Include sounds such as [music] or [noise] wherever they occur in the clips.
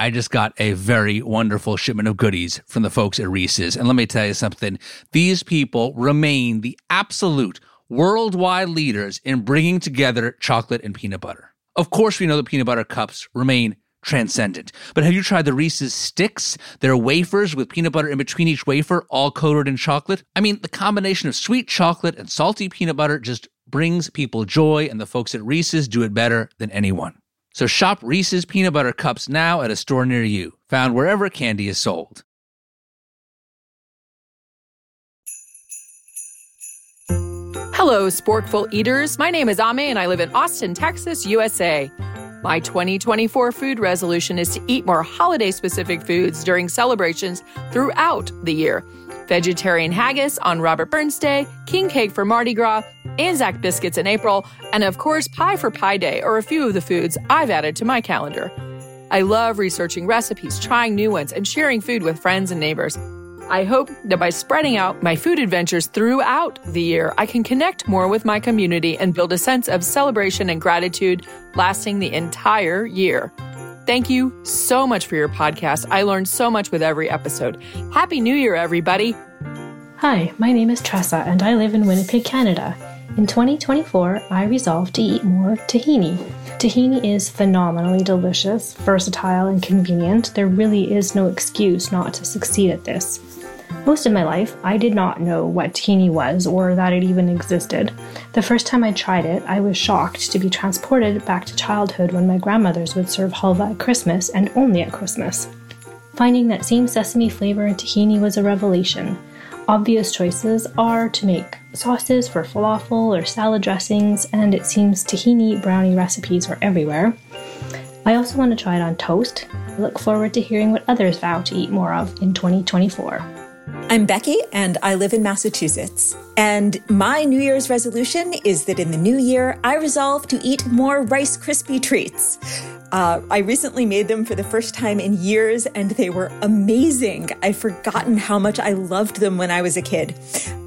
I just got a very wonderful shipment of goodies from the folks at Reese's. And let me tell you something these people remain the absolute worldwide leaders in bringing together chocolate and peanut butter. Of course, we know the peanut butter cups remain transcendent. But have you tried the Reese's sticks? They're wafers with peanut butter in between each wafer, all coated in chocolate. I mean, the combination of sweet chocolate and salty peanut butter just brings people joy, and the folks at Reese's do it better than anyone. So shop Reese's peanut butter cups now at a store near you, found wherever candy is sold. Hello, sporkful eaters. My name is Amy and I live in Austin, Texas, USA. My 2024 food resolution is to eat more holiday specific foods during celebrations throughout the year. Vegetarian haggis on Robert Burns Day, king cake for Mardi Gras, Anzac biscuits in April, and of course, pie for Pie Day are a few of the foods I've added to my calendar. I love researching recipes, trying new ones, and sharing food with friends and neighbors. I hope that by spreading out my food adventures throughout the year, I can connect more with my community and build a sense of celebration and gratitude lasting the entire year. Thank you so much for your podcast. I learned so much with every episode. Happy New Year, everybody. Hi, my name is Tressa, and I live in Winnipeg, Canada. In 2024, I resolved to eat more tahini. Tahini is phenomenally delicious, versatile, and convenient. There really is no excuse not to succeed at this. Most of my life, I did not know what tahini was or that it even existed. The first time I tried it, I was shocked to be transported back to childhood when my grandmothers would serve halva at Christmas and only at Christmas. Finding that same sesame flavor in tahini was a revelation. Obvious choices are to make sauces for falafel or salad dressings, and it seems tahini brownie recipes are everywhere. I also want to try it on toast. I look forward to hearing what others vow to eat more of in 2024. I'm Becky, and I live in Massachusetts. And my New Year's resolution is that in the new year, I resolve to eat more Rice Krispie treats. Uh, I recently made them for the first time in years and they were amazing. I've forgotten how much I loved them when I was a kid.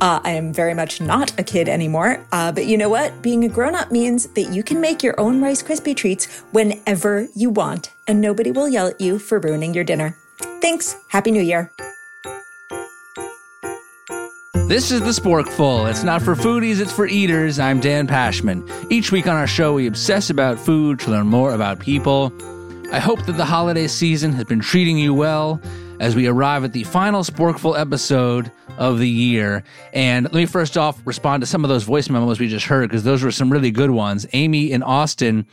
Uh, I am very much not a kid anymore. Uh, but you know what? Being a grown up means that you can make your own Rice Krispie treats whenever you want and nobody will yell at you for ruining your dinner. Thanks. Happy New Year. This is the Sporkful. It's not for foodies, it's for eaters. I'm Dan Pashman. Each week on our show, we obsess about food to learn more about people. I hope that the holiday season has been treating you well as we arrive at the final Sporkful episode of the year. And let me first off respond to some of those voice memos we just heard because those were some really good ones. Amy in Austin,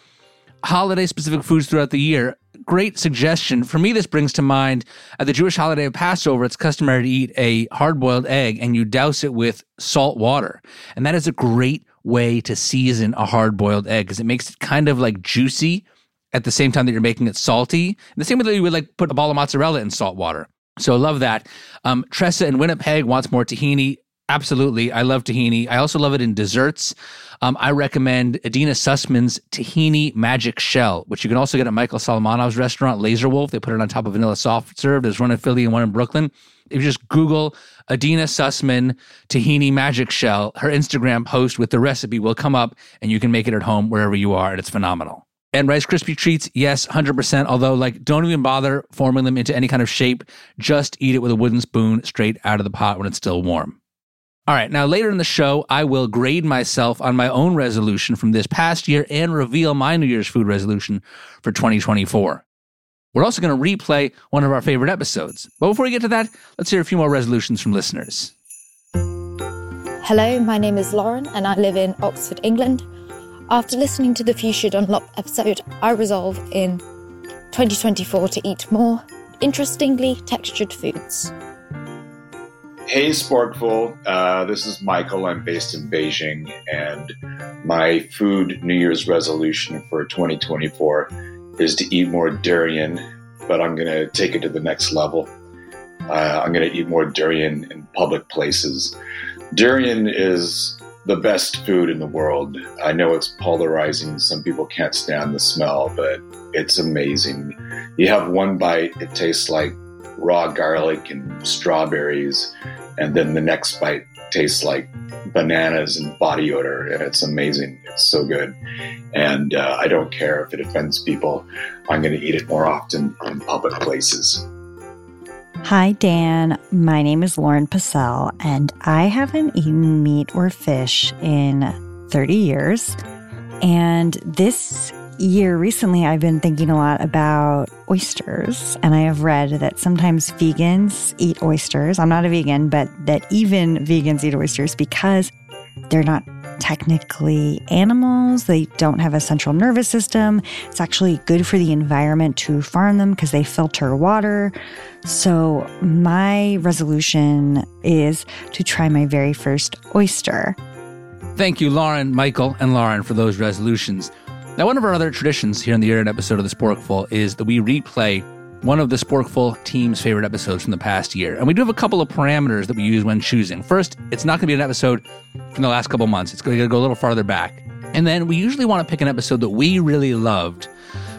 holiday specific foods throughout the year great suggestion. For me, this brings to mind at the Jewish holiday of Passover, it's customary to eat a hard boiled egg and you douse it with salt water. And that is a great way to season a hard boiled egg because it makes it kind of like juicy at the same time that you're making it salty. And the same way that you would like put a ball of mozzarella in salt water. So love that. Um, Tressa in Winnipeg wants more tahini. Absolutely. I love tahini. I also love it in desserts. Um, I recommend Adina Sussman's Tahini Magic Shell, which you can also get at Michael Solomonov's restaurant, Laser Wolf. They put it on top of vanilla soft serve. There's one in Philly and one in Brooklyn. If you just Google Adina Sussman Tahini Magic Shell, her Instagram post with the recipe will come up and you can make it at home wherever you are, and it's phenomenal. And Rice Krispie treats, yes, 100%. Although, like, don't even bother forming them into any kind of shape. Just eat it with a wooden spoon straight out of the pot when it's still warm. All right, now later in the show, I will grade myself on my own resolution from this past year and reveal my New Year's food resolution for 2024. We're also going to replay one of our favorite episodes. But before we get to that, let's hear a few more resolutions from listeners. Hello, my name is Lauren and I live in Oxford, England. After listening to the Should Unlock episode, I resolve in 2024 to eat more interestingly textured foods. Hey, Sporkful. Uh, this is Michael. I'm based in Beijing, and my food New Year's resolution for 2024 is to eat more durian, but I'm going to take it to the next level. Uh, I'm going to eat more durian in public places. Durian is the best food in the world. I know it's polarizing. Some people can't stand the smell, but it's amazing. You have one bite, it tastes like raw garlic and strawberries and then the next bite tastes like bananas and body odor, and it's amazing. It's so good, and uh, I don't care if it offends people. I'm going to eat it more often in public places. Hi, Dan. My name is Lauren Passell, and I haven't eaten meat or fish in 30 years. And this year, recently, I've been thinking a lot about oysters. And I have read that sometimes vegans eat oysters. I'm not a vegan, but that even vegans eat oysters because they're not technically animals. They don't have a central nervous system. It's actually good for the environment to farm them because they filter water. So, my resolution is to try my very first oyster. Thank you, Lauren, Michael, and Lauren, for those resolutions. Now, one of our other traditions here in the internet episode of The Sporkful is that we replay one of the Sporkful team's favorite episodes from the past year. And we do have a couple of parameters that we use when choosing. First, it's not going to be an episode from the last couple months, it's going to go a little farther back. And then we usually want to pick an episode that we really loved,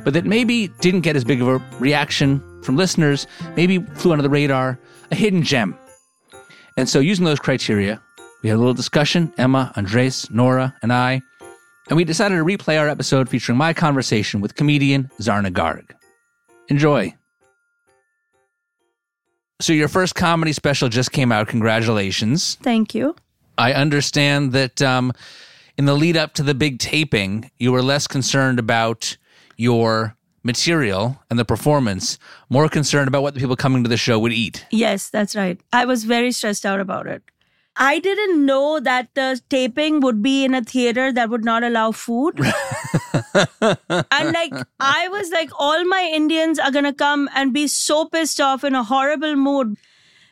but that maybe didn't get as big of a reaction from listeners, maybe flew under the radar, a hidden gem. And so, using those criteria, we had a little discussion, Emma, Andres, Nora, and I, and we decided to replay our episode featuring my conversation with comedian Zarna Garg. Enjoy. So, your first comedy special just came out. Congratulations. Thank you. I understand that um, in the lead up to the big taping, you were less concerned about your material and the performance, more concerned about what the people coming to the show would eat. Yes, that's right. I was very stressed out about it. I didn't know that the taping would be in a theater that would not allow food. [laughs] and like, I was like, all my Indians are going to come and be so pissed off in a horrible mood.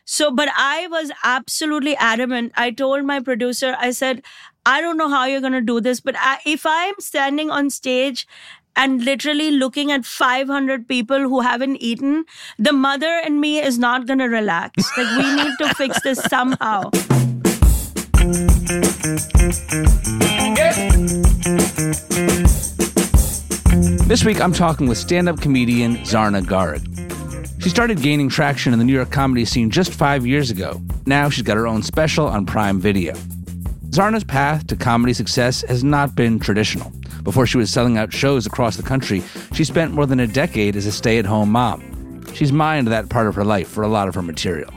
So, but I was absolutely adamant. I told my producer, I said, I don't know how you're going to do this, but I, if I'm standing on stage and literally looking at 500 people who haven't eaten, the mother and me is not going to relax. Like, we need to fix this [laughs] somehow. This week, I'm talking with stand up comedian Zarna Garg. She started gaining traction in the New York comedy scene just five years ago. Now she's got her own special on Prime Video. Zarna's path to comedy success has not been traditional. Before she was selling out shows across the country, she spent more than a decade as a stay at home mom. She's mined that part of her life for a lot of her material.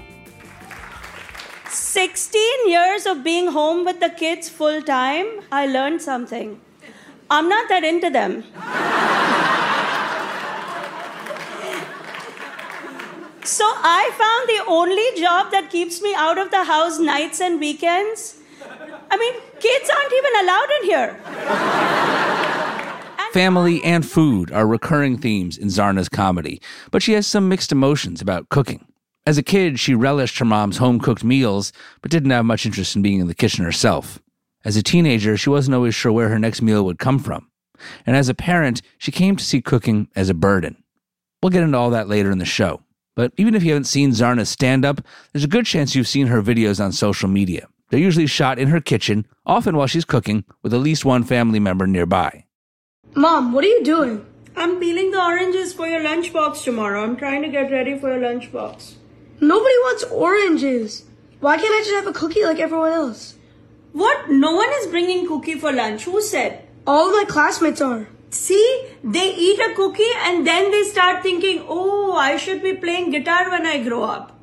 16 years of being home with the kids full time, I learned something. I'm not that into them. [laughs] so I found the only job that keeps me out of the house nights and weekends. I mean, kids aren't even allowed in here. [laughs] Family and food are recurring themes in Zarna's comedy, but she has some mixed emotions about cooking. As a kid, she relished her mom's home cooked meals, but didn't have much interest in being in the kitchen herself. As a teenager, she wasn't always sure where her next meal would come from. And as a parent, she came to see cooking as a burden. We'll get into all that later in the show. But even if you haven't seen Zarna's stand up, there's a good chance you've seen her videos on social media. They're usually shot in her kitchen, often while she's cooking, with at least one family member nearby. Mom, what are you doing? I'm peeling the oranges for your lunchbox tomorrow. I'm trying to get ready for your lunchbox. Nobody wants oranges. Why can't I just have a cookie like everyone else? What? No one is bringing cookie for lunch. Who said? All of my classmates are. See, they eat a cookie and then they start thinking, oh, I should be playing guitar when I grow up.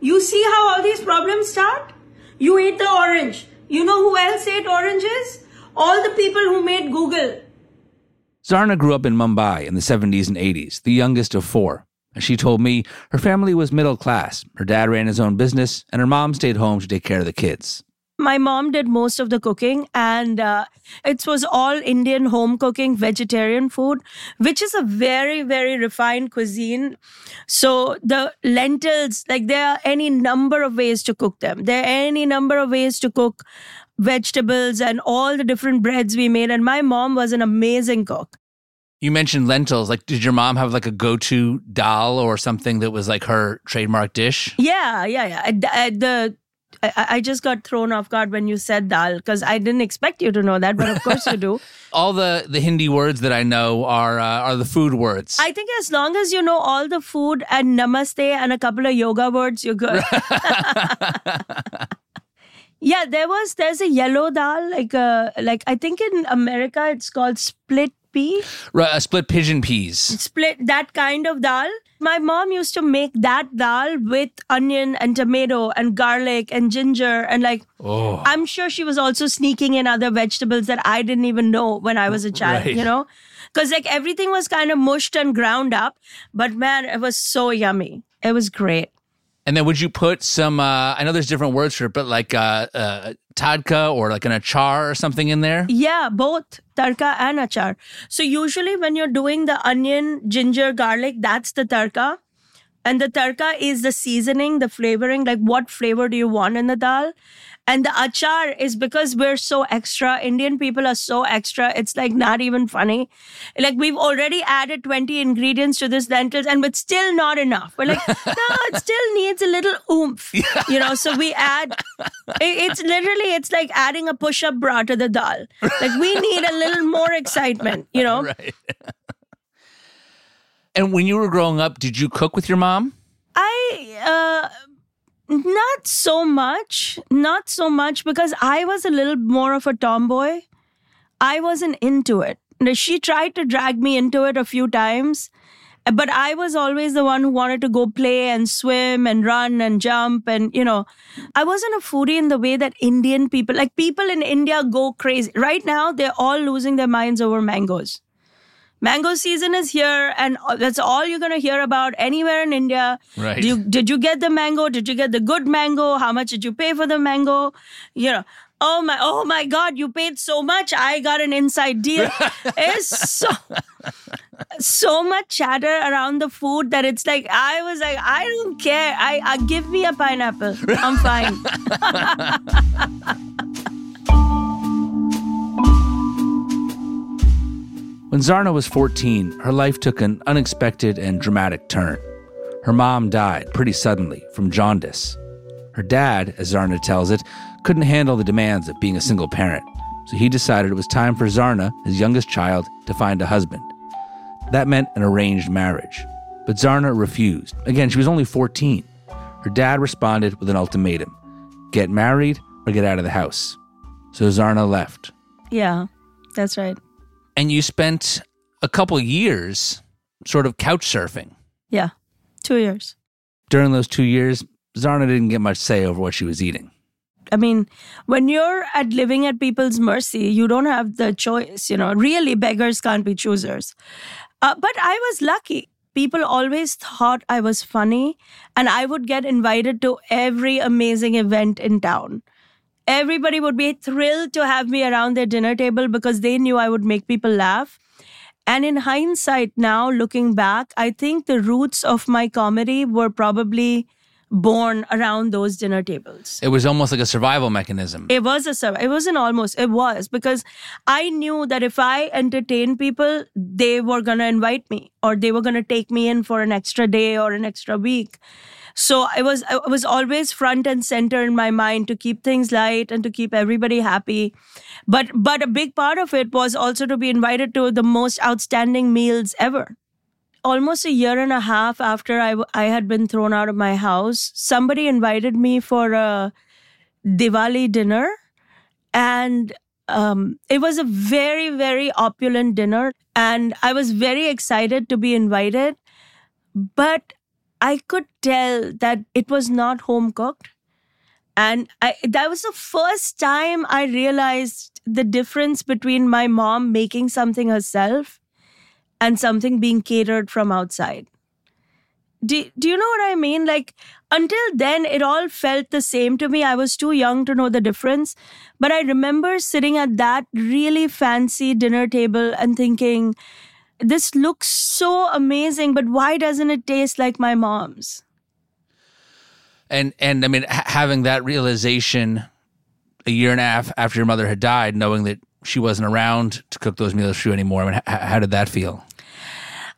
You see how all these problems start? You ate the orange. You know who else ate oranges? All the people who made Google. Zarna grew up in Mumbai in the 70s and 80s, the youngest of four. She told me, her family was middle class. Her dad ran his own business, and her mom stayed home to take care of the kids. My mom did most of the cooking, and uh, it was all Indian home cooking, vegetarian food, which is a very, very refined cuisine. So the lentils, like there are any number of ways to cook them. There are any number of ways to cook vegetables and all the different breads we made. And my mom was an amazing cook. You mentioned lentils. Like, did your mom have like a go-to dal or something that was like her trademark dish? Yeah, yeah, yeah. I, I, the I, I, just got thrown off guard when you said dal because I didn't expect you to know that, but of course you do. [laughs] all the the Hindi words that I know are uh, are the food words. I think as long as you know all the food and namaste and a couple of yoga words, you're good. [laughs] [laughs] Yeah, there was there's a yellow dal like uh like I think in America it's called split pea. Right, uh, split pigeon peas. Split that kind of dal. My mom used to make that dal with onion and tomato and garlic and ginger and like Oh. I'm sure she was also sneaking in other vegetables that I didn't even know when I was a child, Right. you know? Because like everything was kind of mushed and ground up, but man, it was so yummy. It was great. And then would you put some? Uh, I know there's different words for it, but like uh, uh, tadka or like an achar or something in there. Yeah, both tarka and achar. So usually when you're doing the onion, ginger, garlic, that's the tarka. And the tarka is the seasoning, the flavoring, like what flavor do you want in the dal? And the achar is because we're so extra. Indian people are so extra. It's like not even funny. Like we've already added 20 ingredients to this lentils and but still not enough. We're like, [laughs] no, it still needs a little oomph. You know, so we add it's literally it's like adding a push-up bra to the dal. Like we need a little more excitement, you know? [laughs] Right. And when you were growing up, did you cook with your mom? I uh not so much, not so much because I was a little more of a tomboy. I wasn't into it. She tried to drag me into it a few times, but I was always the one who wanted to go play and swim and run and jump and you know, I wasn't a foodie in the way that Indian people, like people in India go crazy. Right now they're all losing their minds over mangoes. Mango season is here, and uh, that's all you're gonna hear about anywhere in India. Right. Do you, did you get the mango? Did you get the good mango? How much did you pay for the mango? You know, oh my, oh my God, you paid so much. I got an inside deal. [laughs] it's so, so much chatter around the food that it's like I was like, I don't care. I, I give me a pineapple. I'm fine. [laughs] When Zarna was 14, her life took an unexpected and dramatic turn. Her mom died pretty suddenly from jaundice. Her dad, as Zarna tells it, couldn't handle the demands of being a single parent, so he decided it was time for Zarna, his youngest child, to find a husband. That meant an arranged marriage. But Zarna refused. Again, she was only 14. Her dad responded with an ultimatum get married or get out of the house. So Zarna left. yeah, that's right. And you spent a couple years sort of couch surfing. Yeah, two years. During those two years, Zarna didn't get much say over what she was eating. I mean, when you're at living at people's mercy, you don't have the choice. You know, really, beggars can't be choosers. Uh, but I was lucky. People always thought I was funny, and I would get invited to every amazing event in town. Everybody would be thrilled to have me around their dinner table because they knew I would make people laugh. And in hindsight, now looking back, I think the roots of my comedy were probably born around those dinner tables. It was almost like a survival mechanism. It was a survival. It wasn't almost. It was because I knew that if I entertained people, they were gonna invite me or they were gonna take me in for an extra day or an extra week. So I was I was always front and center in my mind to keep things light and to keep everybody happy. But but a big part of it was also to be invited to the most outstanding meals ever almost a year and a half after I, w- I had been thrown out of my house, somebody invited me for a Diwali dinner. And um, it was a very, very opulent dinner. And I was very excited to be invited. But I could tell that it was not home cooked. And I, that was the first time I realized the difference between my mom making something herself and something being catered from outside. Do, do you know what I mean? Like, until then, it all felt the same to me. I was too young to know the difference. But I remember sitting at that really fancy dinner table and thinking, this looks so amazing, but why doesn't it taste like my mom's? And and I mean, ha- having that realization a year and a half after your mother had died, knowing that she wasn't around to cook those meals for you anymore. I mean, how did that feel?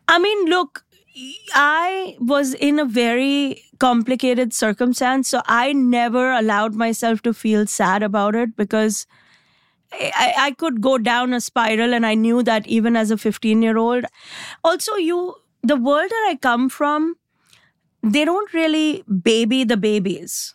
I mean, look, I was in a very complicated circumstance, so I never allowed myself to feel sad about it because I, I could go down a spiral, and I knew that even as a 15 year old. Also, you, the world that I come from, they don't really baby the babies.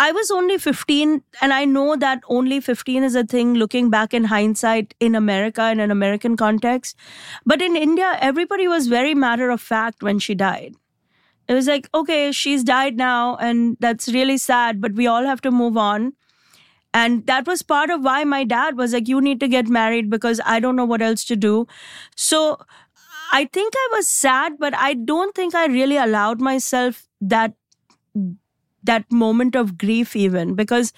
I was only 15, and I know that only 15 is a thing looking back in hindsight in America in an American context. But in India, everybody was very matter of fact when she died. It was like, okay, she's died now, and that's really sad, but we all have to move on. And that was part of why my dad was like, you need to get married because I don't know what else to do. So I think I was sad, but I don't think I really allowed myself that that moment of grief even because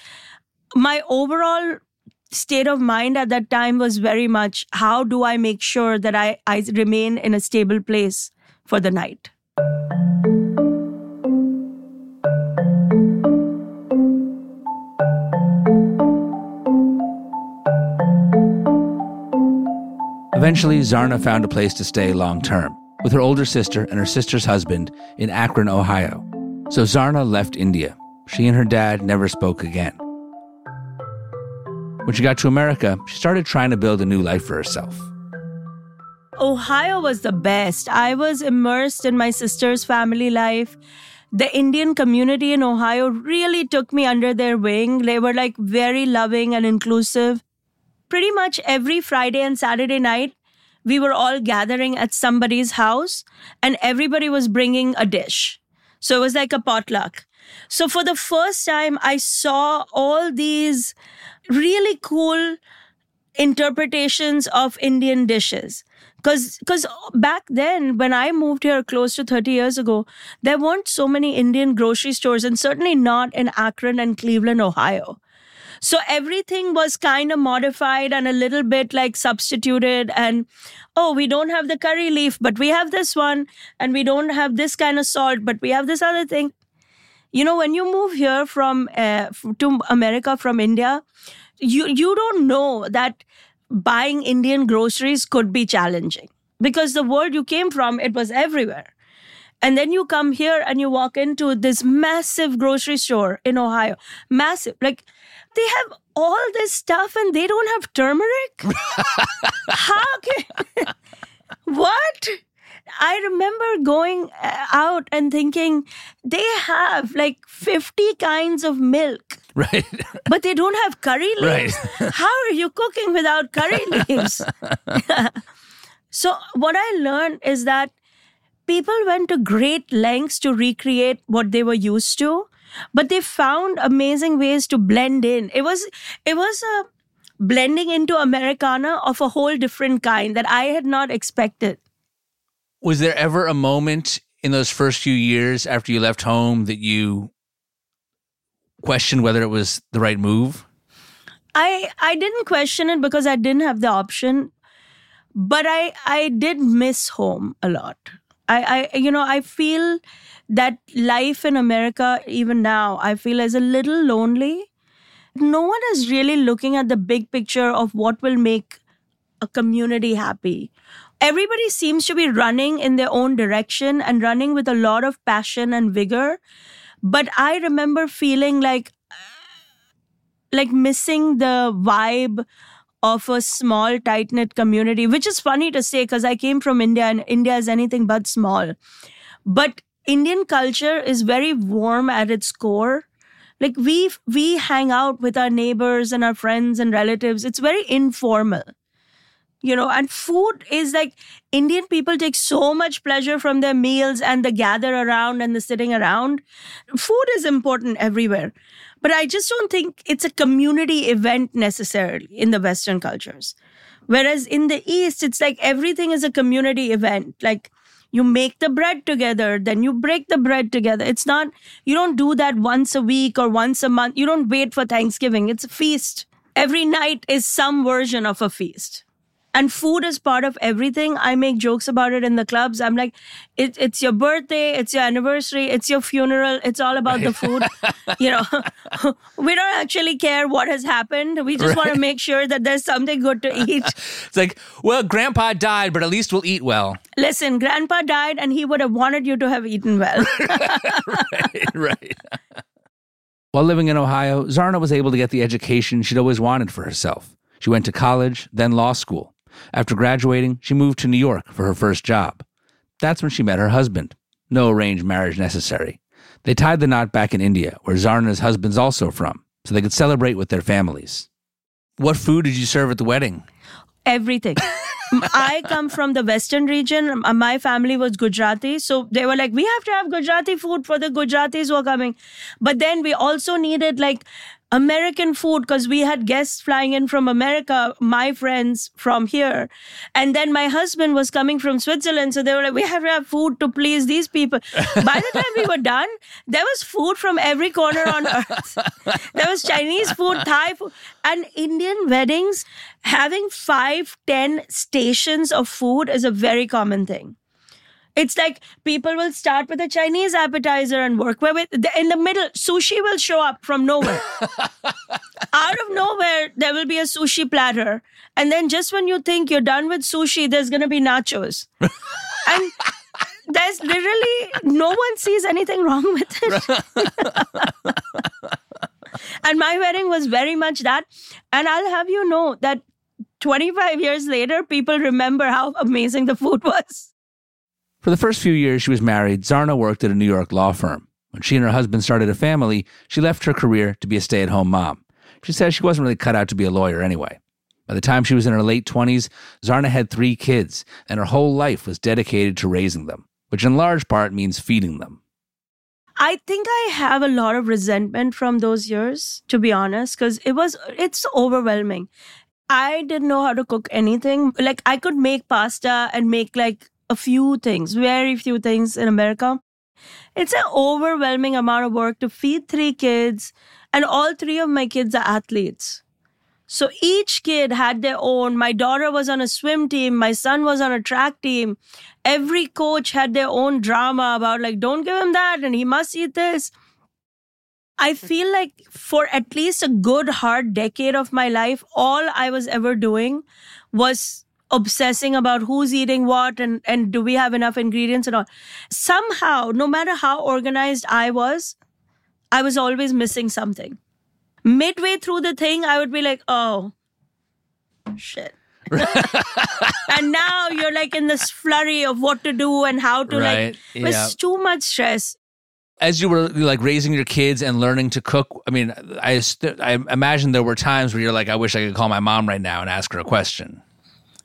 my overall state of mind at that time was very much how do I make sure that I, I remain in a stable place for the night. Eventually, Zarna found a place to stay long term with her older sister and her sister's husband in Akron, Ohio. So Zarna left India. She and her dad never spoke again. When she got to America, she started trying to build a new life for herself. Ohio was the best. I was immersed in my sister's family life. The Indian community in Ohio really took me under their wing. They were like very loving and inclusive pretty much every Friday and Saturday night, we were all gathering at somebody's house and everybody was bringing a dish. So it was like a potluck. So for the first time, I saw all these really cool interpretations of Indian dishes. Cause, cause back then, when I moved here close to 30 years ago, there weren't so many Indian grocery stores and certainly not in Akron and Cleveland, Ohio. So everything was kind of modified and a little bit like substituted. And oh, we don't have the curry leaf, but we have this one. And we don't have this kind of salt, but we have this other thing. You know, when you move here from uh, to America from India, you you don't know that buying Indian groceries could be challenging because the world you came from it was everywhere. And then you come here and you walk into this massive grocery store in Ohio. Massive. Like they have all this stuff and they don't have turmeric? [laughs] How can. [laughs] what? I remember going uh, out and thinking they have like 50 kinds of milk. Right. But they don't have curry leaves. Right. How are you cooking without curry [laughs] leaves? so, what I learned is that people went to great lengths to recreate what they were used to but they found amazing ways to blend in. It was it was a blending into Americana of a whole different kind that I had not expected. Was there ever a moment in those first few years after you left home that you questioned whether it was the right move? I I didn't question it because I didn't have the option, but I I did miss home a lot. I I you know I feel that life in America, even now, I feel is a little lonely. No one is really looking at the big picture of what will make a community happy. Everybody seems to be running in their own direction and running with a lot of passion and vigor. But I remember feeling like like missing the vibe of a small tight knit community, which is funny to say because I came from India and India is anything but small. But Indian culture is very warm at its core. Like we we hang out with our neighbors and our friends and relatives. It's very informal. You know, and food is like Indian people take so much pleasure from their meals and the gather around and the sitting around. Food is important everywhere. But I just don't think it's a community event necessarily in the Western cultures. Whereas in the East, it's like everything is a community event. Like you make the bread together, then you break the bread together. It's not, you don't do that once a week or once a month. You don't wait for Thanksgiving. It's a feast. Every night is some version of a feast and food is part of everything. I make jokes about it in the clubs. I'm like, it, it's your birthday, it's your anniversary, it's your funeral. It's all about right. the food. you know, [laughs] we don't actually care what has happened. We just right. want to make sure that there's something good to eat. [laughs] it's like, well, Grandpa died, but at least we'll eat well. Listen, Grandpa died, and he would have wanted you to have eaten well. [laughs] right, right. While living in Ohio, Zarna was able to get the education she'd always wanted for herself. She went to college, then law school. After graduating, she moved to New York for her first job. That's when she met her husband. No arranged marriage necessary. They tied the knot back in India, where Zarna's husband's also from, so they could celebrate with their families. What food did you serve at the wedding? everything. [laughs] I come from the western region. My family was Gujarati. So they were like, we have to have Gujarati food for the Gujaratis who are coming. But then we also needed like American food because we had guests flying in from America, my friends from here. And then my husband was coming from Switzerland. So they were like, we have to have food to please these people. [laughs] By the time we were done, there was food from every corner on [laughs] earth. there was Chinese food, Thai food, and Indian weddings. Having five, ten stations of food is a very common thing. It's like people will start with a Chinese appetizer and work with in the middle. Sushi will show up from nowhere. [laughs] Out of nowhere, there will be a sushi platter, and then just when you think you're done with sushi, there's gonna be nachos, [laughs] and there's literally no one sees anything wrong with it. [laughs] and my wedding was very much that, and I'll have you know that 25 years later, people remember how amazing the food was. For the first few years she was married, Zarna worked at a New York law firm. When she and her husband started a family, she left her career to be a stay at home mom. She says she wasn't really cut out to be a lawyer anyway. By the time she was in her late 20s, Zarna had three kids, and her whole life was dedicated to raising them, which in large part means feeding them. I think I have a lot of resentment from those years, to be honest, because it was it's overwhelming. I didn't know how to cook anything. Like I could make pasta and make like a few things, very few things in America. It's an overwhelming amount of work to feed three kids, and all three of my kids are athletes. So each kid had their own. My daughter was on a swim team, my son was on a track team. Every coach had their own drama about, like, don't give him that and he must eat this. I feel like for at least a good hard decade of my life, all I was ever doing was obsessing about who's eating what and, and do we have enough ingredients and all. Somehow, no matter how organized I was, I was always missing something. Midway through the thing, I would be like, oh, shit. [laughs] and now you're like in this flurry of what to do and how to Right, like, it's yeah. too much stress. As you were like raising your kids and learning to cook, I mean, I, I imagine there were times where you're like, I wish I could call my mom right now and ask her a question.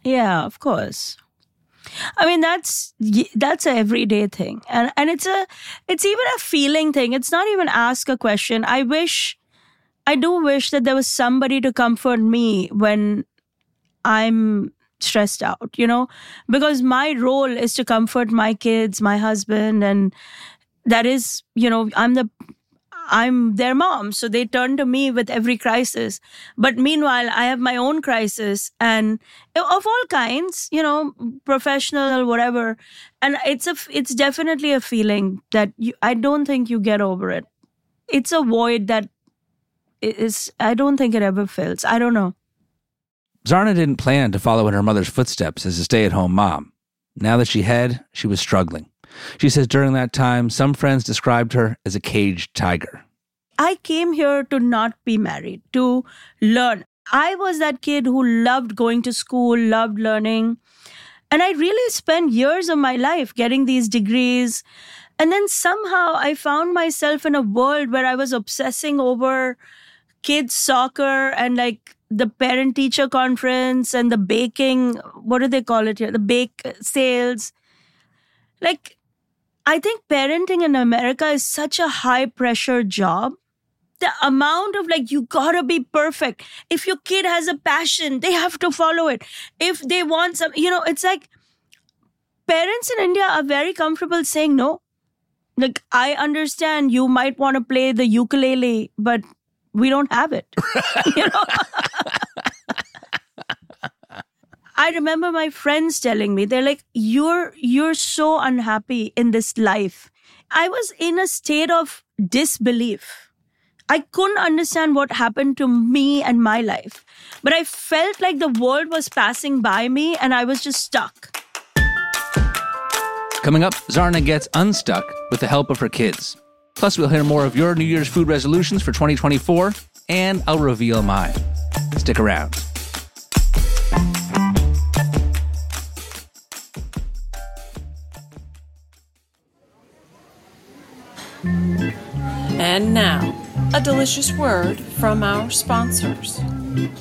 Yeah, of course. I mean that's that's a everyday thing, and and it's a it's even a feeling thing. It's not even ask a question. I wish, I do wish that there was somebody to comfort me when I'm stressed out. You know, because my role is to comfort my kids, my husband, and that is you know I'm the I'm their mom, so they turn to me with every crisis. But meanwhile, I have my own crisis and of all kinds, you know, professional, whatever. And it's a, it's definitely a feeling that you, I don't think you get over it. It's a void that is, I don't think it ever fills. I don't know. Zarna didn't plan to follow in her mother's footsteps as a stay at home mom. Now that she had, she was struggling. She says during that time, some friends described her as a caged tiger. I came here to not be married, to learn. I was that kid who loved going to school, loved learning. And I really spent years of my life getting these degrees. And then somehow I found myself in a world where I was obsessing over kids' soccer and like the parent teacher conference and the baking. What do they call it here? The bake sales. Like, I think parenting in America is such a high pressure job. The amount of like, you gotta be perfect. If your kid has a passion, they have to follow it. If they want some, you know, it's like parents in India are very comfortable saying no. Like, I understand you might want to play the ukulele, but we don't have it. [laughs] you know? [laughs] I remember my friends telling me, they're like, you're, you're so unhappy in this life. I was in a state of disbelief. I couldn't understand what happened to me and my life, but I felt like the world was passing by me and I was just stuck. Coming up, Zarna gets unstuck with the help of her kids. Plus, we'll hear more of your New Year's food resolutions for 2024, and I'll reveal mine. Stick around. And now, a delicious word from our sponsors. In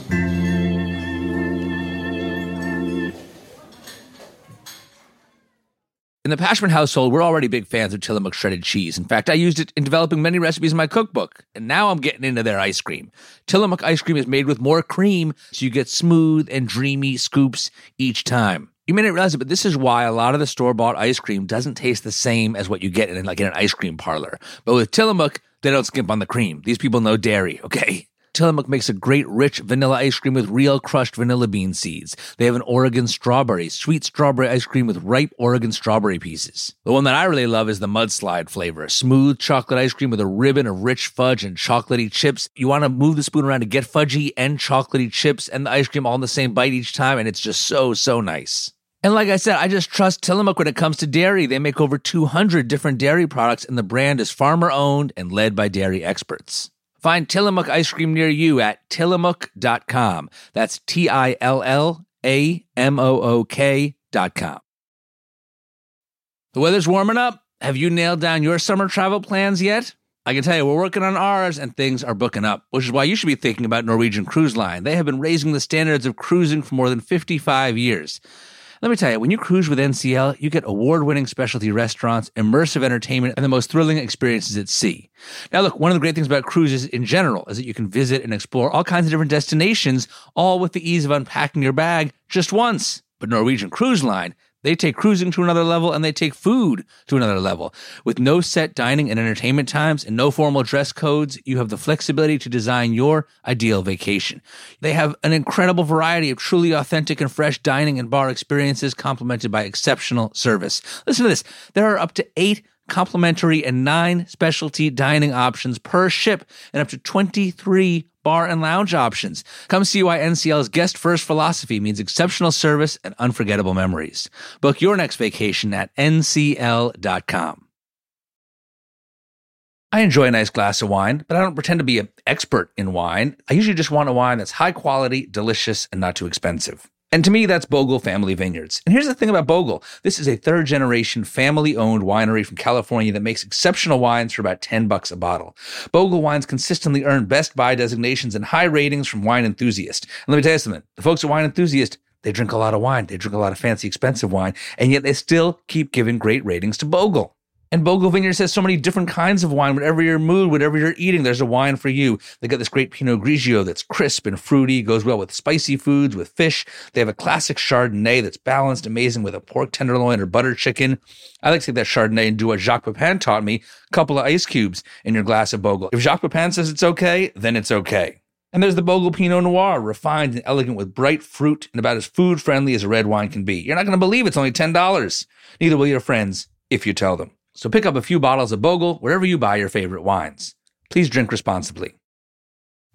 the Pashman household, we're already big fans of Tillamook shredded cheese. In fact, I used it in developing many recipes in my cookbook, and now I'm getting into their ice cream. Tillamook ice cream is made with more cream, so you get smooth and dreamy scoops each time. You may not realize it, but this is why a lot of the store bought ice cream doesn't taste the same as what you get in like in an ice cream parlor. But with Tillamook, they don't skimp on the cream. These people know dairy, okay? Tillamook makes a great rich vanilla ice cream with real crushed vanilla bean seeds. They have an Oregon strawberry, sweet strawberry ice cream with ripe Oregon strawberry pieces. The one that I really love is the mudslide flavor, smooth chocolate ice cream with a ribbon of rich fudge and chocolatey chips. You want to move the spoon around to get fudgy and chocolatey chips and the ice cream all in the same bite each time, and it's just so, so nice. And like I said, I just trust Tillamook when it comes to dairy. They make over 200 different dairy products, and the brand is farmer owned and led by dairy experts. Find Tillamook ice cream near you at tillamook.com. That's T I L L A M O O K.com. The weather's warming up. Have you nailed down your summer travel plans yet? I can tell you, we're working on ours and things are booking up, which is why you should be thinking about Norwegian Cruise Line. They have been raising the standards of cruising for more than 55 years. Let me tell you, when you cruise with NCL, you get award winning specialty restaurants, immersive entertainment, and the most thrilling experiences at sea. Now, look, one of the great things about cruises in general is that you can visit and explore all kinds of different destinations, all with the ease of unpacking your bag just once. But Norwegian Cruise Line, they take cruising to another level and they take food to another level. With no set dining and entertainment times and no formal dress codes, you have the flexibility to design your ideal vacation. They have an incredible variety of truly authentic and fresh dining and bar experiences complemented by exceptional service. Listen to this. There are up to eight complimentary and nine specialty dining options per ship and up to 23 bar and lounge options. Come see why NCL's guest first philosophy means exceptional service and unforgettable memories. Book your next vacation at ncl.com. I enjoy a nice glass of wine, but I don't pretend to be an expert in wine. I usually just want a wine that's high quality, delicious, and not too expensive. And to me, that's Bogle Family Vineyards. And here's the thing about Bogle this is a third generation family owned winery from California that makes exceptional wines for about 10 bucks a bottle. Bogle wines consistently earn Best Buy designations and high ratings from wine enthusiasts. And let me tell you something the folks at Wine Enthusiast, they drink a lot of wine, they drink a lot of fancy, expensive wine, and yet they still keep giving great ratings to Bogle. And Bogle Vineyards has so many different kinds of wine. Whatever your mood, whatever you're eating, there's a wine for you. They got this great Pinot Grigio that's crisp and fruity, goes well with spicy foods, with fish. They have a classic Chardonnay that's balanced, amazing with a pork tenderloin or butter chicken. I like to take that Chardonnay and do what Jacques Pepin taught me: a couple of ice cubes in your glass of Bogle. If Jacques Pepin says it's okay, then it's okay. And there's the Bogle Pinot Noir, refined and elegant with bright fruit and about as food friendly as a red wine can be. You're not going to believe it's only $10. Neither will your friends if you tell them. So pick up a few bottles of Bogle wherever you buy your favorite wines. Please drink responsibly.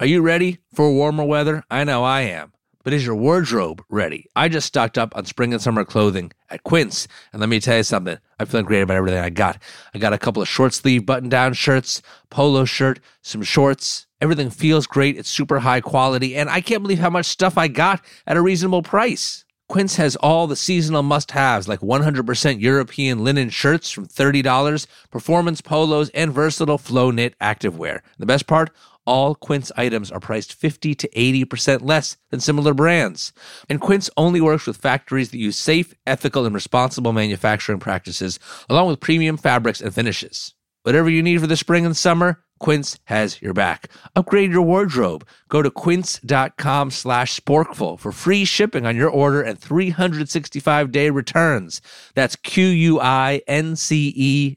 Are you ready for warmer weather? I know I am. But is your wardrobe ready? I just stocked up on spring and summer clothing at Quince. And let me tell you something. I'm feeling great about everything I got. I got a couple of short sleeve button down shirts, polo shirt, some shorts. Everything feels great. It's super high quality. And I can't believe how much stuff I got at a reasonable price. Quince has all the seasonal must haves like 100% European linen shirts from $30, performance polos, and versatile flow knit activewear. The best part? All Quince items are priced 50 to 80% less than similar brands. And Quince only works with factories that use safe, ethical, and responsible manufacturing practices, along with premium fabrics and finishes. Whatever you need for the spring and summer, Quince has your back. Upgrade your wardrobe. Go to quince.com slash sporkful for free shipping on your order and 365-day returns. That's Q-U-I-N-C-E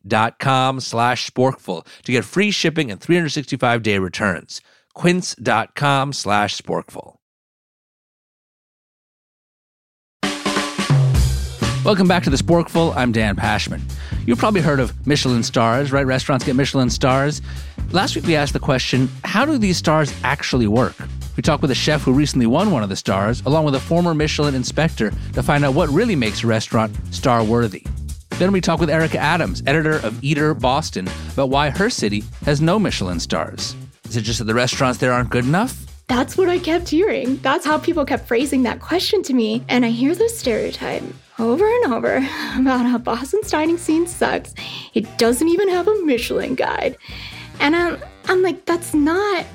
dot com slash sporkful to get free shipping and 365-day returns. quince.com slash sporkful. Welcome back to the Sporkful. I'm Dan Pashman. You've probably heard of Michelin stars, right? Restaurants get Michelin stars. Last week we asked the question how do these stars actually work? We talked with a chef who recently won one of the stars, along with a former Michelin inspector, to find out what really makes a restaurant star worthy. Then we talk with Erika Adams, editor of Eater Boston, about why her city has no Michelin stars. Is it just that the restaurants there aren't good enough? That's what I kept hearing. That's how people kept phrasing that question to me. And I hear this stereotype over and over [laughs] about how Boston's dining scene sucks. It doesn't even have a Michelin guide. And I'm, I'm like, that's not,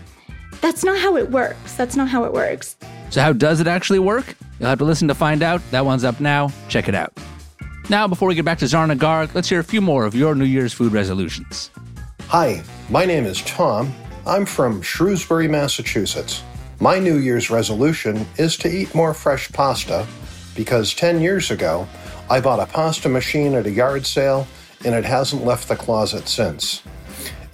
that's not how it works. That's not how it works. So, how does it actually work? You'll have to listen to find out. That one's up now. Check it out. Now, before we get back to Zarna Garg, let's hear a few more of your New Year's food resolutions. Hi, my name is Tom. I'm from Shrewsbury, Massachusetts. My New Year's resolution is to eat more fresh pasta because 10 years ago, I bought a pasta machine at a yard sale and it hasn't left the closet since.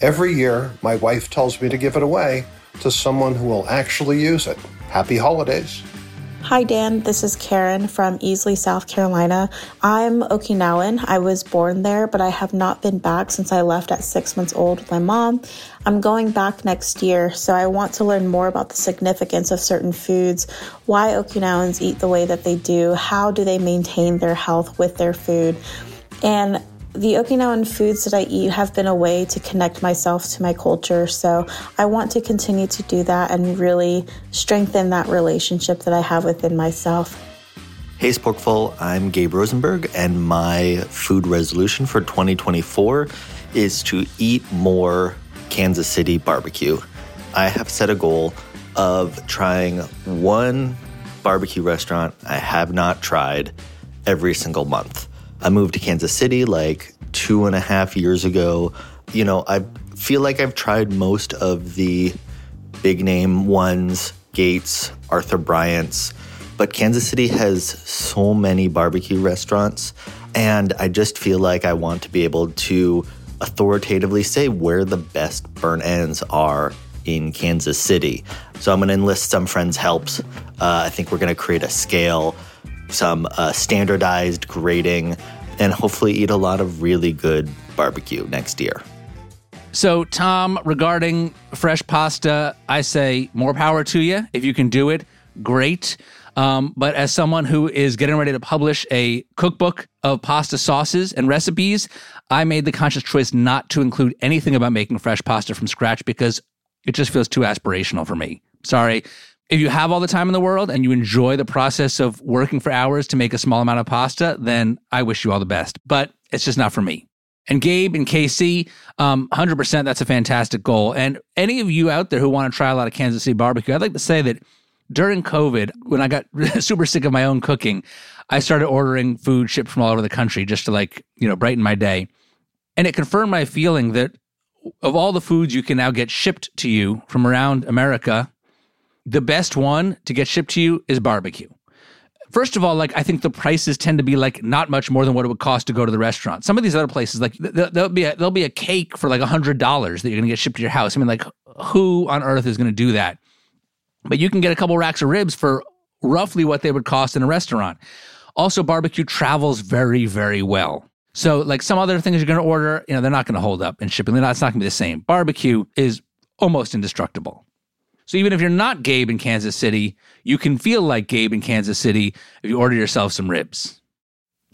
Every year, my wife tells me to give it away to someone who will actually use it. Happy holidays. Hi, Dan. This is Karen from Easley, South Carolina. I'm Okinawan. I was born there, but I have not been back since I left at six months old with my mom. I'm going back next year, so I want to learn more about the significance of certain foods, why Okinawans eat the way that they do, how do they maintain their health with their food. And the Okinawan foods that I eat have been a way to connect myself to my culture. So I want to continue to do that and really strengthen that relationship that I have within myself. Hey, Sporkful, I'm Gabe Rosenberg, and my food resolution for 2024 is to eat more Kansas City barbecue. I have set a goal of trying one barbecue restaurant I have not tried every single month. I moved to Kansas City like two and a half years ago. You know, I feel like I've tried most of the big name ones, Gates, Arthur Bryant's, but Kansas City has so many barbecue restaurants. And I just feel like I want to be able to authoritatively say where the best burnt ends are in Kansas City. So I'm going to enlist some friends' helps. Uh, I think we're going to create a scale some uh, standardized grading, and hopefully eat a lot of really good barbecue next year. So, Tom, regarding fresh pasta, I say more power to you. If you can do it, great. Um, but as someone who is getting ready to publish a cookbook of pasta sauces and recipes, I made the conscious choice not to include anything about making fresh pasta from scratch because it just feels too aspirational for me. Sorry if you have all the time in the world and you enjoy the process of working for hours to make a small amount of pasta, then I wish you all the best. But it's just not for me. And Gabe and KC, um, 100%, that's a fantastic goal. And any of you out there who want to try a lot of Kansas City barbecue, I'd like to say that during COVID, when I got [laughs] super sick of my own cooking, I started ordering food shipped from all over the country just to like, you know, brighten my day. And it confirmed my feeling that of all the foods you can now get shipped to you from around America, the best one to get shipped to you is barbecue. First of all, like I think the prices tend to be like not much more than what it would cost to go to the restaurant. Some of these other places, like there'll be a, there'll be a cake for like a hundred dollars that you're gonna get shipped to your house. I mean, like who on earth is gonna do that? But you can get a couple racks of ribs for roughly what they would cost in a restaurant. Also, barbecue travels very, very well. So, like some other things you're going to order, you know, they're not going to hold up in shipping. They're not, it's not going to be the same. Barbecue is almost indestructible. So even if you're not Gabe in Kansas City, you can feel like Gabe in Kansas City if you order yourself some ribs.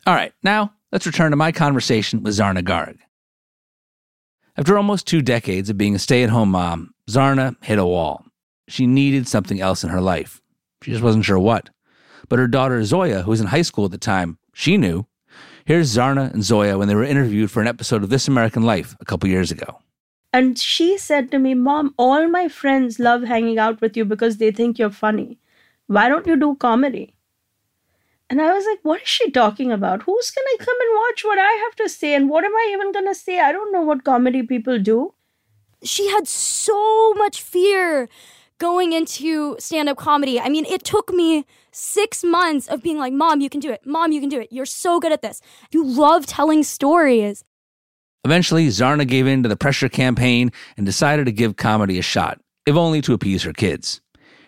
All right, now let's return to my conversation with Zarna Garg. After almost two decades of being a stay at home mom, Zarna hit a wall. She needed something else in her life. She just wasn't sure what. But her daughter Zoya, who was in high school at the time, she knew. Here's Zarna and Zoya when they were interviewed for an episode of This American Life a couple years ago. And she said to me, Mom, all my friends love hanging out with you because they think you're funny. Why don't you do comedy? And I was like, What is she talking about? Who's going to come and watch what I have to say? And what am I even going to say? I don't know what comedy people do. She had so much fear going into stand up comedy. I mean, it took me six months of being like, Mom, you can do it. Mom, you can do it. You're so good at this. You love telling stories. Eventually, Zarna gave in to the pressure campaign and decided to give comedy a shot, if only to appease her kids.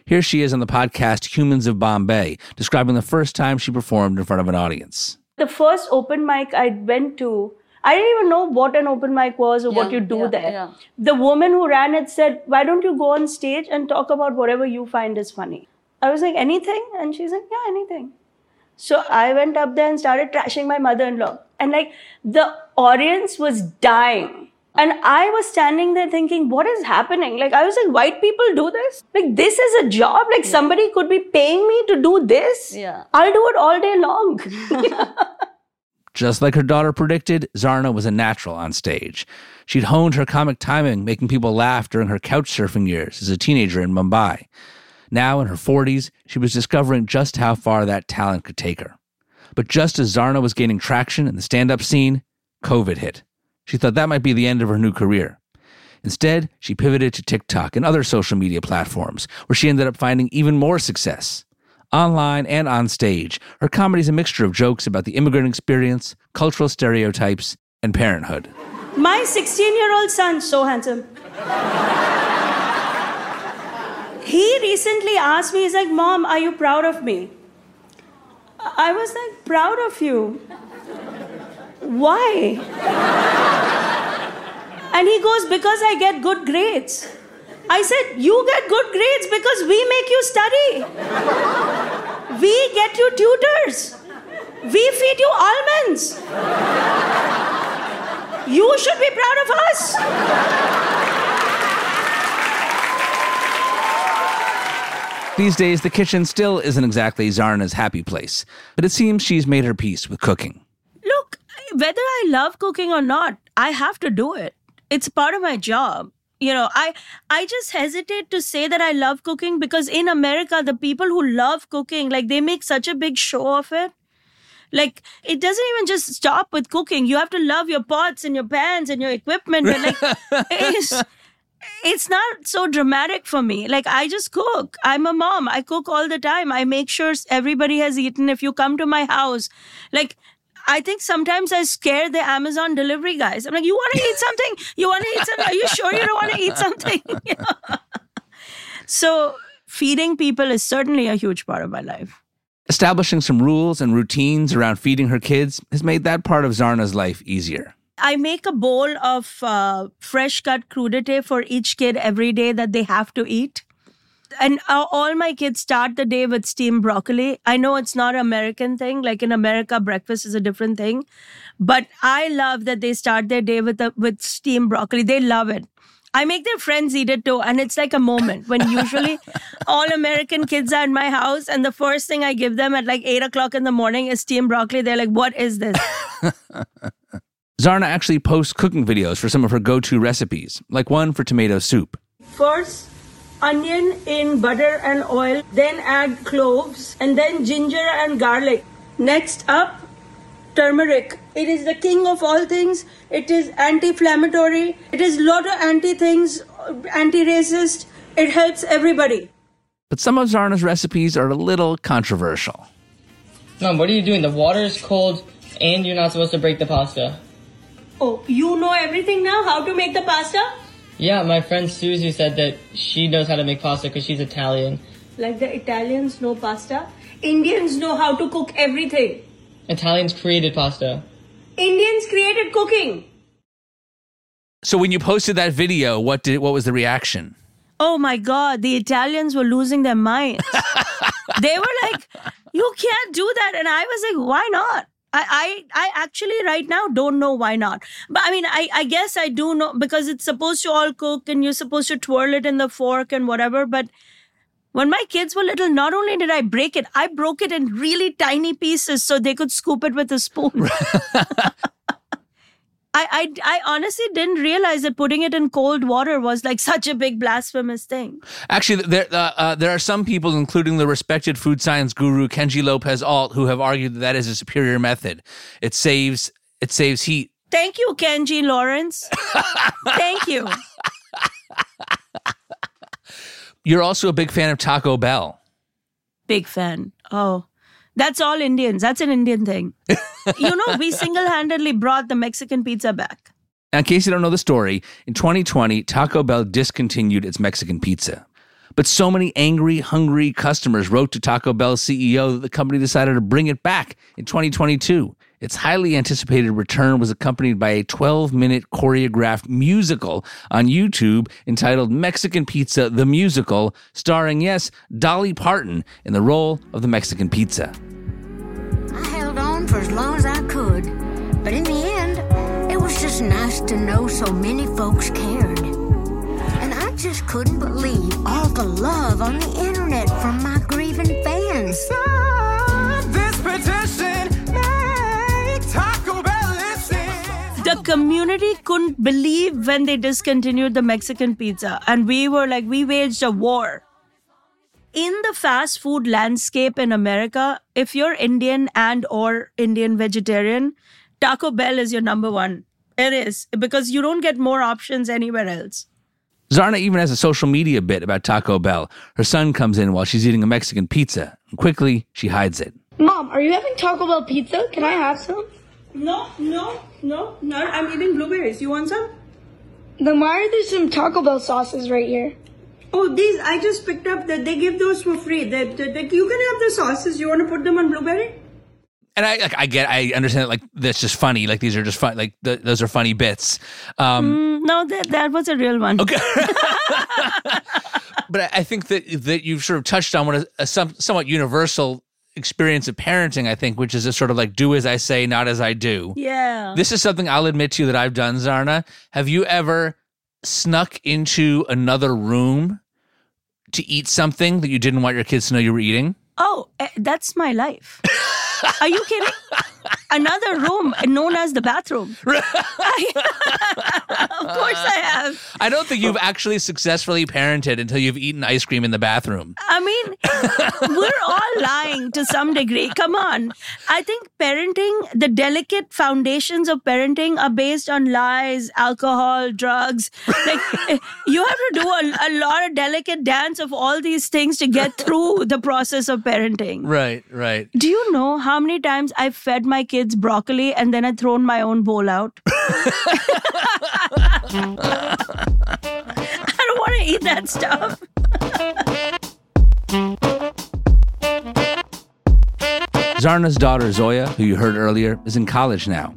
Here she is on the podcast Humans of Bombay, describing the first time she performed in front of an audience. The first open mic I went to, I didn't even know what an open mic was or yeah, what you do yeah, there. Yeah. The woman who ran it said, Why don't you go on stage and talk about whatever you find is funny? I was like, Anything? And she's like, Yeah, anything. So I went up there and started trashing my mother in law. And like the audience was dying. And I was standing there thinking, what is happening? Like, I was like, white people do this? Like, this is a job? Like, somebody could be paying me to do this? Yeah. I'll do it all day long. [laughs] [laughs] Just like her daughter predicted, Zarna was a natural on stage. She'd honed her comic timing, making people laugh during her couch surfing years as a teenager in Mumbai. Now, in her 40s, she was discovering just how far that talent could take her. But just as Zarna was gaining traction in the stand up scene, COVID hit. She thought that might be the end of her new career. Instead, she pivoted to TikTok and other social media platforms, where she ended up finding even more success. Online and on stage, her comedy is a mixture of jokes about the immigrant experience, cultural stereotypes, and parenthood. My 16 year old son, so handsome. he recently asked me, he's like, Mom, are you proud of me? I was like, Proud of you? Why? And he goes, Because I get good grades. I said, You get good grades because we make you study. We get you tutors. We feed you almonds. You should be proud of us. These days, the kitchen still isn't exactly Zarna's happy place, but it seems she's made her peace with cooking. Look, whether I love cooking or not, I have to do it. It's part of my job. You know, I I just hesitate to say that I love cooking because in America, the people who love cooking, like they make such a big show of it. Like it doesn't even just stop with cooking. You have to love your pots and your pans and your equipment. And like [laughs] it's, not so dramatic for me. Like I just cook. I'm a mom. I cook all the time. I make sure everybody has eaten. If you come to my house, like I think sometimes I scare the Amazon delivery guys. I'm like, you want to eat something? You want to eat something? Are you sure you don't want to eat something? [laughs] so feeding people is certainly a huge part of my life. Establishing some rules and routines around feeding her kids has made that part of Zarna's life easier. I make a bowl of uh, fresh cut crudité for each kid every day that they have to eat. And uh, all my kids start the day with steamed broccoli. I know it's not an American thing. Like in America, breakfast is a different thing. But I love that they start their day with a, with steamed broccoli. They love it. I make their friends eat it too. And it's like a moment when usually [laughs] all American kids are in my house. And the first thing I give them at like eight o'clock in the morning is steamed broccoli. They're like, what is this? [laughs] Zarna actually posts cooking videos for some of her go to recipes, like one for tomato soup. First, onion in butter and oil, then add cloves, and then ginger and garlic. Next up, turmeric. It is the king of all things. It is anti-inflammatory. It is lot of anti things, anti-racist. It helps everybody. But some of Zarna's recipes are a little controversial. Mom, what are you doing? The water is cold and you're not supposed to break the pasta. Oh, you know everything now? How to make the pasta? Yeah, my friend Susie said that she knows how to make pasta because she's Italian. Like the Italians know pasta, Indians know how to cook everything. Italians created pasta. Indians created cooking. So when you posted that video, what did what was the reaction? Oh my god, the Italians were losing their minds. [laughs] they were like, "You can't do that," and I was like, "Why not?" I, I, I actually right now don't know why not. But I mean, I, I guess I do know because it's supposed to all cook and you're supposed to twirl it in the fork and whatever. But when my kids were little, not only did I break it, I broke it in really tiny pieces so they could scoop it with a spoon. [laughs] I, I, I honestly didn't realize that putting it in cold water was like [laughs] such a big blasphemous thing. Actually, there uh, uh, there are some people, including the respected food science guru Kenji Lopez Alt, who have argued that that is a superior method. It saves it saves heat. Thank you, Kenji Lawrence. [laughs] Thank you. You're also a big fan of Taco Bell. Big fan. Oh, that's all Indians. That's an Indian thing. [laughs] you know, we single handedly brought the Mexican pizza back. Now, in case you don't know the story, in 2020, Taco Bell discontinued its Mexican pizza. But so many angry, hungry customers wrote to Taco Bell's CEO that the company decided to bring it back in 2022. Its highly anticipated return was accompanied by a 12 minute choreographed musical on YouTube entitled Mexican Pizza the Musical, starring, yes, Dolly Parton in the role of the Mexican pizza. I held on for as long as I could, but in the end, it was just nice to know so many folks cared. And I just couldn't believe all the love on the internet from my grieving fans. Community couldn't believe when they discontinued the Mexican pizza. And we were like, we waged a war. In the fast food landscape in America, if you're Indian and or Indian vegetarian, Taco Bell is your number one. It is because you don't get more options anywhere else. Zarna even has a social media bit about Taco Bell. Her son comes in while she's eating a Mexican pizza. And quickly, she hides it. Mom, are you having Taco Bell pizza? Can I have some? No, no, no, no. I'm eating blueberries. You want some? Then why are there some Taco Bell sauces right here? Oh, these I just picked up. That they give those for free. That, that, that you can have the sauces. You want to put them on blueberry? And I like I get I understand like that's just funny. Like these are just fun like th- those are funny bits. Um Mm, no, that that was a real one. Okay. [laughs] but I, I think that that you've sort of touched on what a, a some, somewhat universal experience of parenting, I think, which is a sort of like do as I say, not as I do. Yeah. This is something I'll admit to you that I've done, Zarna. Have you ever snuck into another room to eat something that you didn't want your kids to know you were eating? Oh, eh, that's my life. Are you kidding? [laughs] Another room known as the bathroom. [laughs] of course I have. I don't think you've actually successfully parented until you've eaten ice cream in the bathroom. I mean, we're all lying to some degree. Come on. I think parenting, the delicate foundations of parenting are based on lies, alcohol, drugs. Like, eh, you have to do a, a lot of delicate dance of all these things to get through the process of parenting. Right, right. Do you know how many times I've fed my kids broccoli and then I've thrown my own bowl out? [laughs] I don't want to eat that stuff. Zarna's daughter, Zoya, who you heard earlier, is in college now.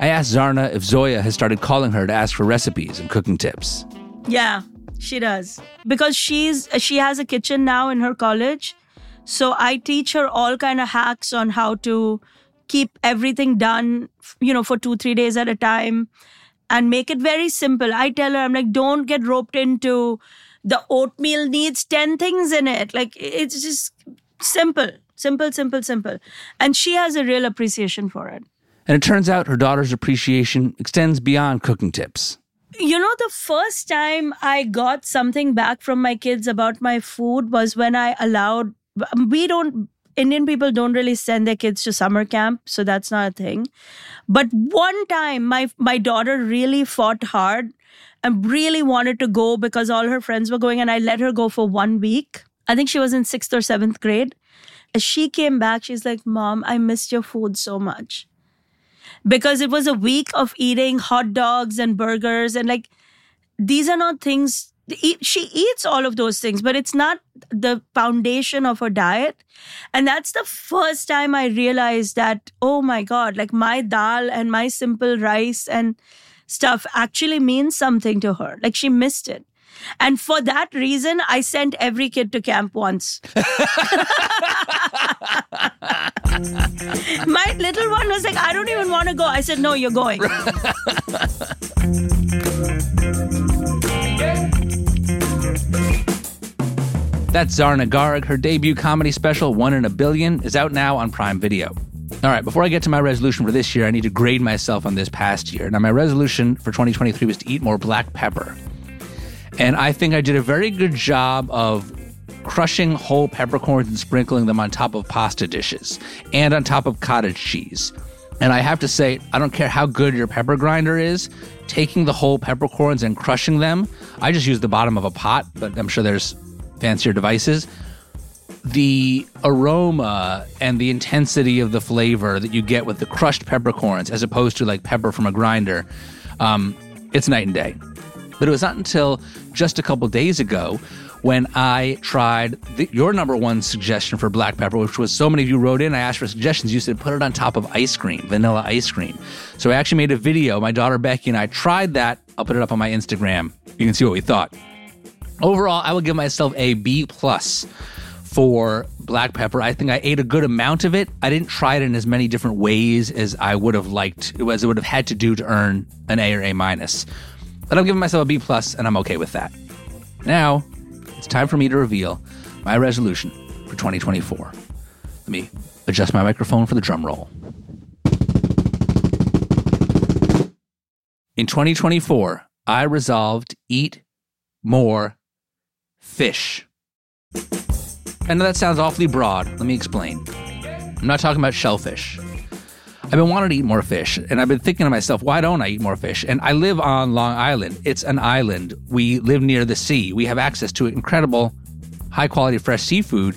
I asked Zarna if Zoya has started calling her to ask for recipes and cooking tips. Yeah, she does. Because she's she has a kitchen now in her college. So I teach her all kind of hacks on how to keep everything done, you know, for 2-3 days at a time and make it very simple. I tell her I'm like don't get roped into the oatmeal needs 10 things in it. Like it's just simple, simple, simple, simple. And she has a real appreciation for it. And it turns out her daughter's appreciation extends beyond cooking tips. You know, the first time I got something back from my kids about my food was when I allowed, we don't, Indian people don't really send their kids to summer camp, so that's not a thing. But one time, my, my daughter really fought hard and really wanted to go because all her friends were going, and I let her go for one week. I think she was in sixth or seventh grade. As she came back, she's like, Mom, I missed your food so much because it was a week of eating hot dogs and burgers and like these are not things she eats all of those things but it's not the foundation of her diet and that's the first time i realized that oh my god like my dal and my simple rice and stuff actually means something to her like she missed it and for that reason i sent every kid to camp once [laughs] My little one was like, I don't even want to go. I said, No, you're going. [laughs] That's Zarna Garg. Her debut comedy special, One in a Billion, is out now on Prime Video. All right, before I get to my resolution for this year, I need to grade myself on this past year. Now, my resolution for 2023 was to eat more black pepper. And I think I did a very good job of crushing whole peppercorns and sprinkling them on top of pasta dishes and on top of cottage cheese. And I have to say, I don't care how good your pepper grinder is, taking the whole peppercorns and crushing them, I just use the bottom of a pot, but I'm sure there's fancier devices. The aroma and the intensity of the flavor that you get with the crushed peppercorns, as opposed to like pepper from a grinder, um, it's night and day. But it was not until just a couple days ago when I tried the, your number one suggestion for black pepper, which was so many of you wrote in. I asked for suggestions. You said put it on top of ice cream, vanilla ice cream. So I actually made a video. My daughter Becky and I tried that. I'll put it up on my Instagram. You can see what we thought. Overall, I would give myself a B plus for black pepper. I think I ate a good amount of it. I didn't try it in as many different ways as I would have liked, as I would have had to do to earn an A or A minus. But I'm giving myself a B plus, and I'm okay with that. Now, it's time for me to reveal my resolution for 2024. Let me adjust my microphone for the drum roll. In 2024, I resolved eat more fish. I know that sounds awfully broad. Let me explain. I'm not talking about shellfish. I've been wanting to eat more fish, and I've been thinking to myself, why don't I eat more fish? And I live on Long Island. It's an island. We live near the sea. We have access to incredible, high quality fresh seafood.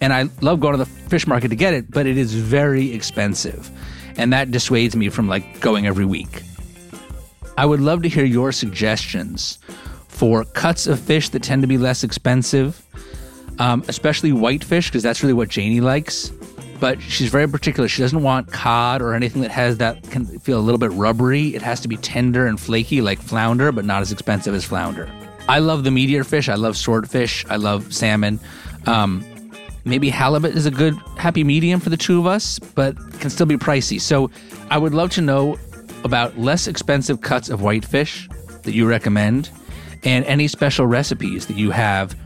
And I love going to the fish market to get it, but it is very expensive. And that dissuades me from like going every week. I would love to hear your suggestions for cuts of fish that tend to be less expensive, um, especially whitefish, because that's really what Janie likes. But she's very particular. She doesn't want cod or anything that has that can feel a little bit rubbery. It has to be tender and flaky, like flounder, but not as expensive as flounder. I love the meatier fish. I love swordfish. I love salmon. Um, maybe halibut is a good happy medium for the two of us, but can still be pricey. So I would love to know about less expensive cuts of whitefish that you recommend and any special recipes that you have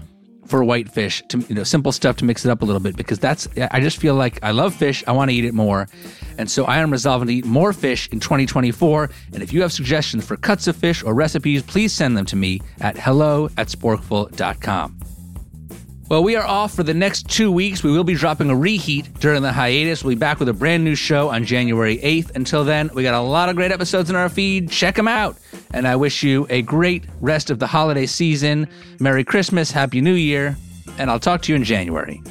for whitefish to you know simple stuff to mix it up a little bit because that's I just feel like I love fish I want to eat it more and so I am resolving to eat more fish in 2024 and if you have suggestions for cuts of fish or recipes please send them to me at hello at sporkful.com well, we are off for the next two weeks. We will be dropping a reheat during the hiatus. We'll be back with a brand new show on January 8th. Until then, we got a lot of great episodes in our feed. Check them out. And I wish you a great rest of the holiday season. Merry Christmas, Happy New Year, and I'll talk to you in January.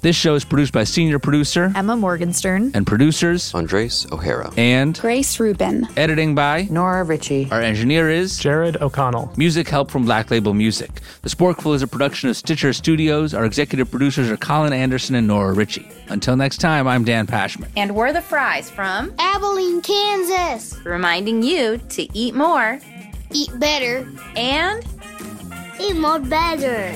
This show is produced by senior producer Emma Morgenstern and producers Andres O'Hara and Grace Rubin. editing by Nora Ritchie. Our engineer is Jared O'Connell. Music help from Black Label Music. The Sporkful is a production of Stitcher Studios. Our executive producers are Colin Anderson and Nora Ritchie. Until next time, I'm Dan Pashman. And we're the fries from Abilene, Kansas. reminding you to eat more Eat better. and Eat more better.